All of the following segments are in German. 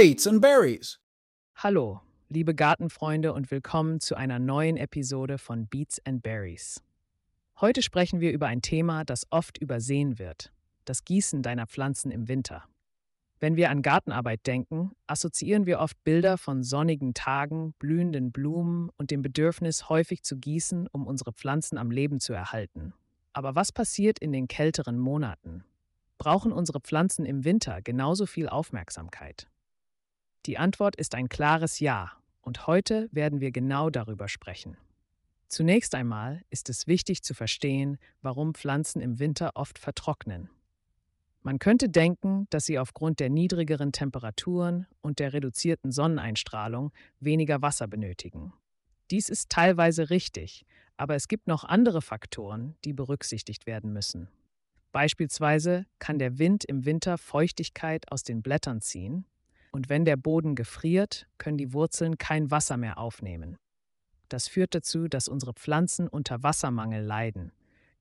Beets and Berries. Hallo, liebe Gartenfreunde und willkommen zu einer neuen Episode von Beets and Berries. Heute sprechen wir über ein Thema, das oft übersehen wird, das Gießen deiner Pflanzen im Winter. Wenn wir an Gartenarbeit denken, assoziieren wir oft Bilder von sonnigen Tagen, blühenden Blumen und dem Bedürfnis, häufig zu gießen, um unsere Pflanzen am Leben zu erhalten. Aber was passiert in den kälteren Monaten? Brauchen unsere Pflanzen im Winter genauso viel Aufmerksamkeit? Die Antwort ist ein klares Ja, und heute werden wir genau darüber sprechen. Zunächst einmal ist es wichtig zu verstehen, warum Pflanzen im Winter oft vertrocknen. Man könnte denken, dass sie aufgrund der niedrigeren Temperaturen und der reduzierten Sonneneinstrahlung weniger Wasser benötigen. Dies ist teilweise richtig, aber es gibt noch andere Faktoren, die berücksichtigt werden müssen. Beispielsweise kann der Wind im Winter Feuchtigkeit aus den Blättern ziehen, und wenn der Boden gefriert, können die Wurzeln kein Wasser mehr aufnehmen. Das führt dazu, dass unsere Pflanzen unter Wassermangel leiden,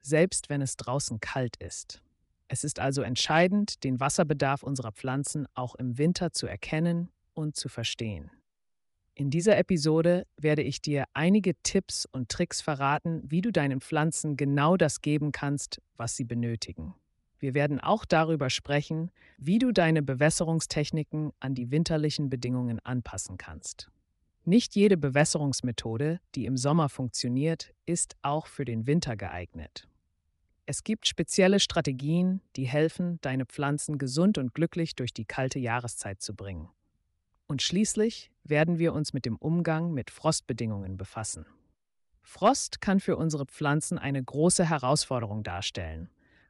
selbst wenn es draußen kalt ist. Es ist also entscheidend, den Wasserbedarf unserer Pflanzen auch im Winter zu erkennen und zu verstehen. In dieser Episode werde ich dir einige Tipps und Tricks verraten, wie du deinen Pflanzen genau das geben kannst, was sie benötigen. Wir werden auch darüber sprechen, wie du deine Bewässerungstechniken an die winterlichen Bedingungen anpassen kannst. Nicht jede Bewässerungsmethode, die im Sommer funktioniert, ist auch für den Winter geeignet. Es gibt spezielle Strategien, die helfen, deine Pflanzen gesund und glücklich durch die kalte Jahreszeit zu bringen. Und schließlich werden wir uns mit dem Umgang mit Frostbedingungen befassen. Frost kann für unsere Pflanzen eine große Herausforderung darstellen.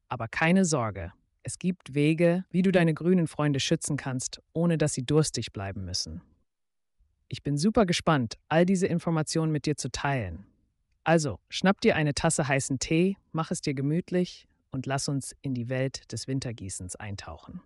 Aber keine Sorge, es gibt Wege, wie du deine grünen Freunde schützen kannst, ohne dass sie durstig bleiben müssen. Ich bin super gespannt, all diese Informationen mit dir zu teilen. Also, schnapp dir eine Tasse heißen Tee, mach es dir gemütlich und lass uns in die Welt des Wintergießens eintauchen.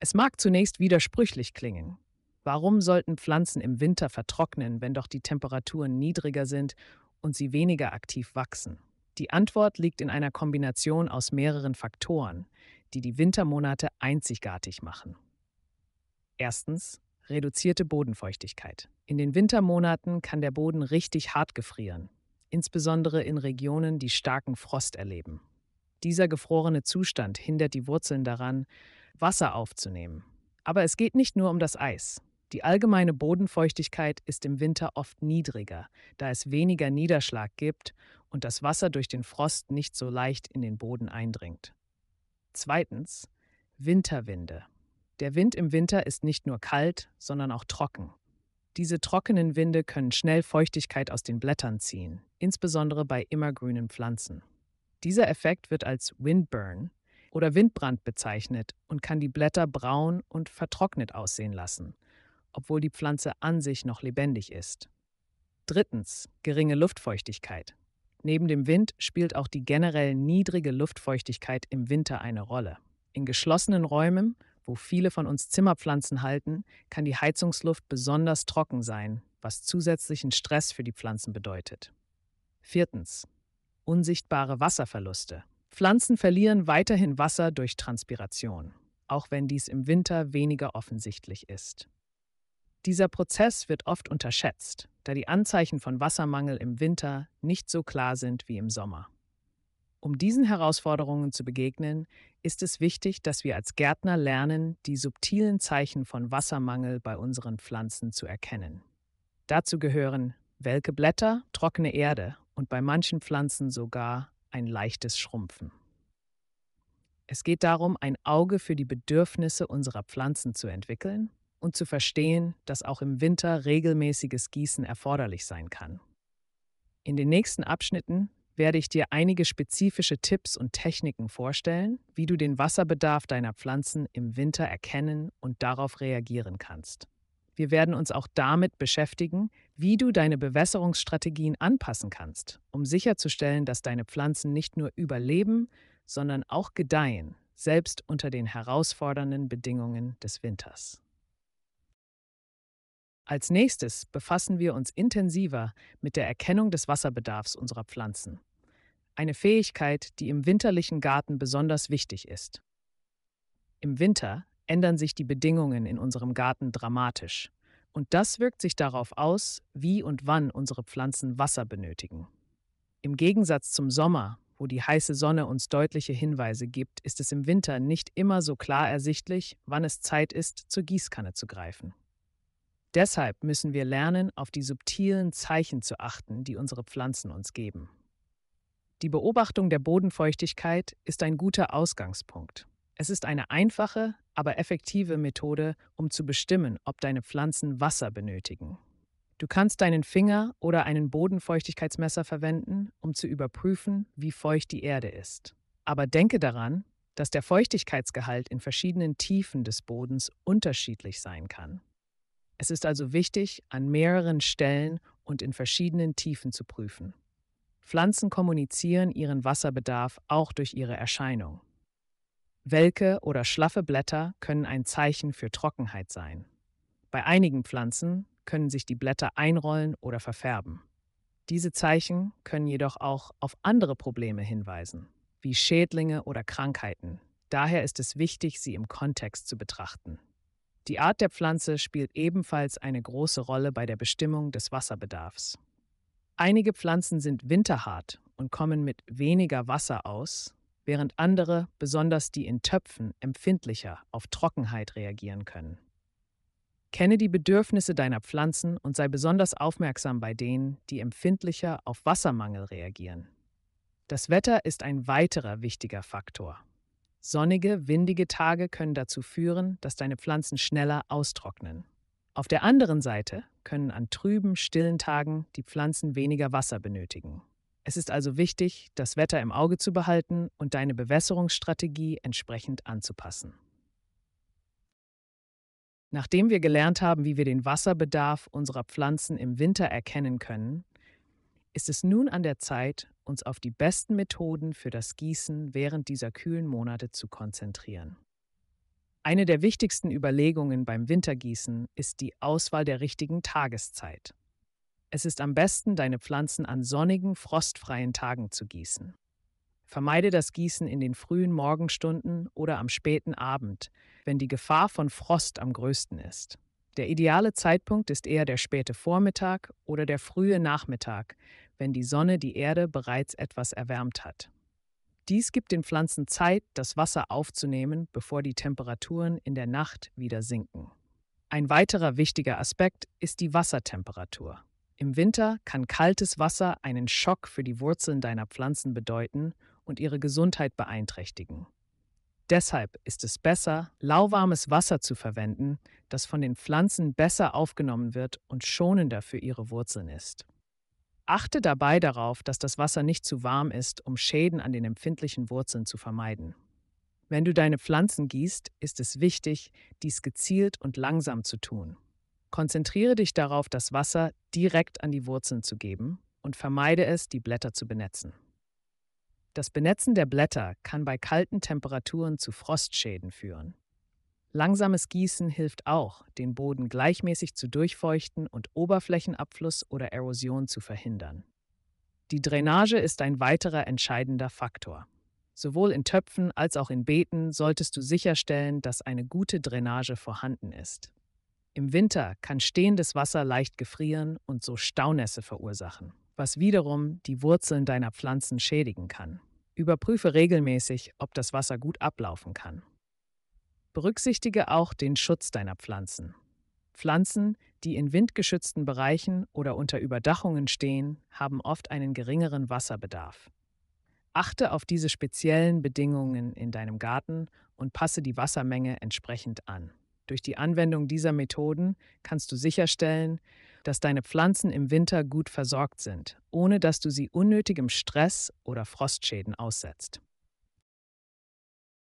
Es mag zunächst widersprüchlich klingen. Warum sollten Pflanzen im Winter vertrocknen, wenn doch die Temperaturen niedriger sind und sie weniger aktiv wachsen? Die Antwort liegt in einer Kombination aus mehreren Faktoren, die die Wintermonate einzigartig machen. Erstens reduzierte Bodenfeuchtigkeit. In den Wintermonaten kann der Boden richtig hart gefrieren, insbesondere in Regionen, die starken Frost erleben. Dieser gefrorene Zustand hindert die Wurzeln daran, Wasser aufzunehmen. Aber es geht nicht nur um das Eis. Die allgemeine Bodenfeuchtigkeit ist im Winter oft niedriger, da es weniger Niederschlag gibt und das Wasser durch den Frost nicht so leicht in den Boden eindringt. Zweitens Winterwinde. Der Wind im Winter ist nicht nur kalt, sondern auch trocken. Diese trockenen Winde können schnell Feuchtigkeit aus den Blättern ziehen, insbesondere bei immergrünen Pflanzen. Dieser Effekt wird als Windburn oder Windbrand bezeichnet und kann die Blätter braun und vertrocknet aussehen lassen, obwohl die Pflanze an sich noch lebendig ist. Drittens, geringe Luftfeuchtigkeit. Neben dem Wind spielt auch die generell niedrige Luftfeuchtigkeit im Winter eine Rolle. In geschlossenen Räumen, wo viele von uns Zimmerpflanzen halten, kann die Heizungsluft besonders trocken sein, was zusätzlichen Stress für die Pflanzen bedeutet. Viertens. Unsichtbare Wasserverluste. Pflanzen verlieren weiterhin Wasser durch Transpiration, auch wenn dies im Winter weniger offensichtlich ist. Dieser Prozess wird oft unterschätzt, da die Anzeichen von Wassermangel im Winter nicht so klar sind wie im Sommer. Um diesen Herausforderungen zu begegnen, ist es wichtig, dass wir als Gärtner lernen, die subtilen Zeichen von Wassermangel bei unseren Pflanzen zu erkennen. Dazu gehören welke Blätter, trockene Erde und bei manchen Pflanzen sogar ein leichtes Schrumpfen. Es geht darum, ein Auge für die Bedürfnisse unserer Pflanzen zu entwickeln und zu verstehen, dass auch im Winter regelmäßiges Gießen erforderlich sein kann. In den nächsten Abschnitten werde ich dir einige spezifische Tipps und Techniken vorstellen, wie du den Wasserbedarf deiner Pflanzen im Winter erkennen und darauf reagieren kannst. Wir werden uns auch damit beschäftigen, wie du deine Bewässerungsstrategien anpassen kannst, um sicherzustellen, dass deine Pflanzen nicht nur überleben, sondern auch gedeihen, selbst unter den herausfordernden Bedingungen des Winters. Als nächstes befassen wir uns intensiver mit der Erkennung des Wasserbedarfs unserer Pflanzen. Eine Fähigkeit, die im winterlichen Garten besonders wichtig ist. Im Winter ändern sich die Bedingungen in unserem Garten dramatisch. Und das wirkt sich darauf aus, wie und wann unsere Pflanzen Wasser benötigen. Im Gegensatz zum Sommer, wo die heiße Sonne uns deutliche Hinweise gibt, ist es im Winter nicht immer so klar ersichtlich, wann es Zeit ist, zur Gießkanne zu greifen. Deshalb müssen wir lernen, auf die subtilen Zeichen zu achten, die unsere Pflanzen uns geben. Die Beobachtung der Bodenfeuchtigkeit ist ein guter Ausgangspunkt. Es ist eine einfache, aber effektive Methode, um zu bestimmen, ob deine Pflanzen Wasser benötigen. Du kannst deinen Finger oder einen Bodenfeuchtigkeitsmesser verwenden, um zu überprüfen, wie feucht die Erde ist. Aber denke daran, dass der Feuchtigkeitsgehalt in verschiedenen Tiefen des Bodens unterschiedlich sein kann. Es ist also wichtig, an mehreren Stellen und in verschiedenen Tiefen zu prüfen. Pflanzen kommunizieren ihren Wasserbedarf auch durch ihre Erscheinung. Welke oder schlaffe Blätter können ein Zeichen für Trockenheit sein. Bei einigen Pflanzen können sich die Blätter einrollen oder verfärben. Diese Zeichen können jedoch auch auf andere Probleme hinweisen, wie Schädlinge oder Krankheiten. Daher ist es wichtig, sie im Kontext zu betrachten. Die Art der Pflanze spielt ebenfalls eine große Rolle bei der Bestimmung des Wasserbedarfs. Einige Pflanzen sind winterhart und kommen mit weniger Wasser aus, während andere, besonders die in Töpfen, empfindlicher auf Trockenheit reagieren können. Kenne die Bedürfnisse deiner Pflanzen und sei besonders aufmerksam bei denen, die empfindlicher auf Wassermangel reagieren. Das Wetter ist ein weiterer wichtiger Faktor. Sonnige, windige Tage können dazu führen, dass deine Pflanzen schneller austrocknen. Auf der anderen Seite können an trüben, stillen Tagen die Pflanzen weniger Wasser benötigen. Es ist also wichtig, das Wetter im Auge zu behalten und deine Bewässerungsstrategie entsprechend anzupassen. Nachdem wir gelernt haben, wie wir den Wasserbedarf unserer Pflanzen im Winter erkennen können, ist es nun an der Zeit, uns auf die besten Methoden für das Gießen während dieser kühlen Monate zu konzentrieren. Eine der wichtigsten Überlegungen beim Wintergießen ist die Auswahl der richtigen Tageszeit. Es ist am besten, deine Pflanzen an sonnigen, frostfreien Tagen zu gießen. Vermeide das Gießen in den frühen Morgenstunden oder am späten Abend, wenn die Gefahr von Frost am größten ist. Der ideale Zeitpunkt ist eher der späte Vormittag oder der frühe Nachmittag, wenn die Sonne die Erde bereits etwas erwärmt hat. Dies gibt den Pflanzen Zeit, das Wasser aufzunehmen, bevor die Temperaturen in der Nacht wieder sinken. Ein weiterer wichtiger Aspekt ist die Wassertemperatur. Im Winter kann kaltes Wasser einen Schock für die Wurzeln deiner Pflanzen bedeuten und ihre Gesundheit beeinträchtigen. Deshalb ist es besser, lauwarmes Wasser zu verwenden, das von den Pflanzen besser aufgenommen wird und schonender für ihre Wurzeln ist. Achte dabei darauf, dass das Wasser nicht zu warm ist, um Schäden an den empfindlichen Wurzeln zu vermeiden. Wenn du deine Pflanzen gießt, ist es wichtig, dies gezielt und langsam zu tun. Konzentriere dich darauf, das Wasser direkt an die Wurzeln zu geben und vermeide es, die Blätter zu benetzen. Das Benetzen der Blätter kann bei kalten Temperaturen zu Frostschäden führen. Langsames Gießen hilft auch, den Boden gleichmäßig zu durchfeuchten und Oberflächenabfluss oder Erosion zu verhindern. Die Drainage ist ein weiterer entscheidender Faktor. Sowohl in Töpfen als auch in Beeten solltest du sicherstellen, dass eine gute Drainage vorhanden ist. Im Winter kann stehendes Wasser leicht gefrieren und so Staunässe verursachen, was wiederum die Wurzeln deiner Pflanzen schädigen kann. Überprüfe regelmäßig, ob das Wasser gut ablaufen kann. Berücksichtige auch den Schutz deiner Pflanzen. Pflanzen, die in windgeschützten Bereichen oder unter Überdachungen stehen, haben oft einen geringeren Wasserbedarf. Achte auf diese speziellen Bedingungen in deinem Garten und passe die Wassermenge entsprechend an. Durch die Anwendung dieser Methoden kannst du sicherstellen, dass deine Pflanzen im Winter gut versorgt sind, ohne dass du sie unnötigem Stress oder Frostschäden aussetzt.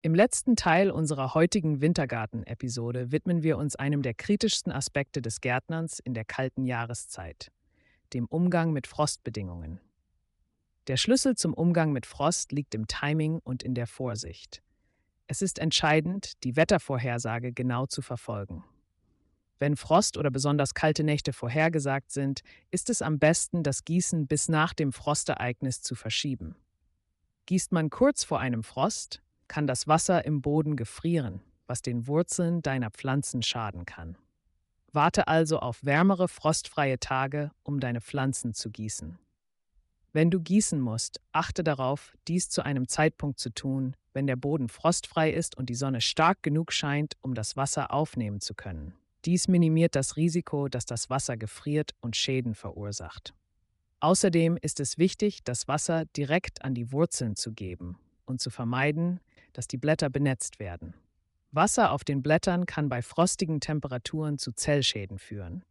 Im letzten Teil unserer heutigen Wintergarten-Episode widmen wir uns einem der kritischsten Aspekte des Gärtnerns in der kalten Jahreszeit, dem Umgang mit Frostbedingungen. Der Schlüssel zum Umgang mit Frost liegt im Timing und in der Vorsicht. Es ist entscheidend, die Wettervorhersage genau zu verfolgen. Wenn Frost oder besonders kalte Nächte vorhergesagt sind, ist es am besten, das Gießen bis nach dem Frostereignis zu verschieben. Gießt man kurz vor einem Frost, kann das Wasser im Boden gefrieren, was den Wurzeln deiner Pflanzen schaden kann. Warte also auf wärmere, frostfreie Tage, um deine Pflanzen zu gießen. Wenn du gießen musst, achte darauf, dies zu einem Zeitpunkt zu tun, wenn der Boden frostfrei ist und die Sonne stark genug scheint, um das Wasser aufnehmen zu können. Dies minimiert das Risiko, dass das Wasser gefriert und Schäden verursacht. Außerdem ist es wichtig, das Wasser direkt an die Wurzeln zu geben und zu vermeiden, dass die Blätter benetzt werden. Wasser auf den Blättern kann bei frostigen Temperaturen zu Zellschäden führen.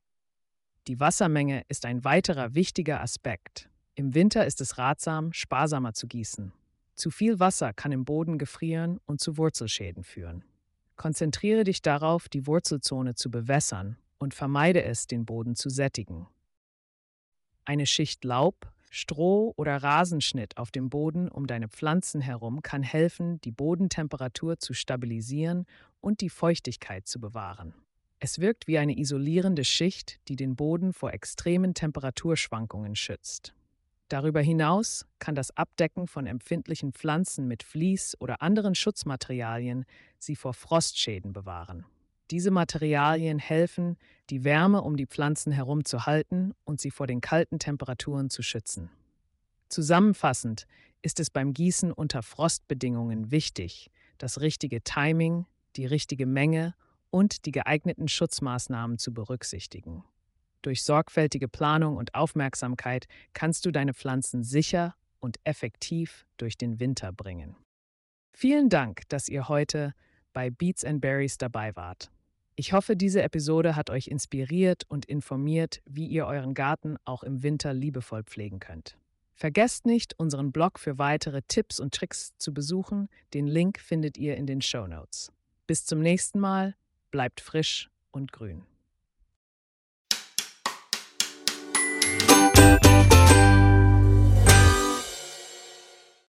Die Wassermenge ist ein weiterer wichtiger Aspekt. Im Winter ist es ratsam, sparsamer zu gießen. Zu viel Wasser kann im Boden gefrieren und zu Wurzelschäden führen. Konzentriere dich darauf, die Wurzelzone zu bewässern und vermeide es, den Boden zu sättigen. Eine Schicht Laub, Stroh oder Rasenschnitt auf dem Boden um deine Pflanzen herum kann helfen, die Bodentemperatur zu stabilisieren und die Feuchtigkeit zu bewahren. Es wirkt wie eine isolierende Schicht, die den Boden vor extremen Temperaturschwankungen schützt. Darüber hinaus kann das Abdecken von empfindlichen Pflanzen mit Vlies oder anderen Schutzmaterialien sie vor Frostschäden bewahren. Diese Materialien helfen, die Wärme um die Pflanzen herum zu halten und sie vor den kalten Temperaturen zu schützen. Zusammenfassend ist es beim Gießen unter Frostbedingungen wichtig, das richtige Timing, die richtige Menge und die geeigneten Schutzmaßnahmen zu berücksichtigen. Durch sorgfältige Planung und Aufmerksamkeit kannst du deine Pflanzen sicher und effektiv durch den Winter bringen. Vielen Dank, dass ihr heute bei Beats and Berries dabei wart. Ich hoffe, diese Episode hat euch inspiriert und informiert, wie ihr euren Garten auch im Winter liebevoll pflegen könnt. Vergesst nicht, unseren Blog für weitere Tipps und Tricks zu besuchen. Den Link findet ihr in den Show Notes. Bis zum nächsten Mal, bleibt frisch und grün.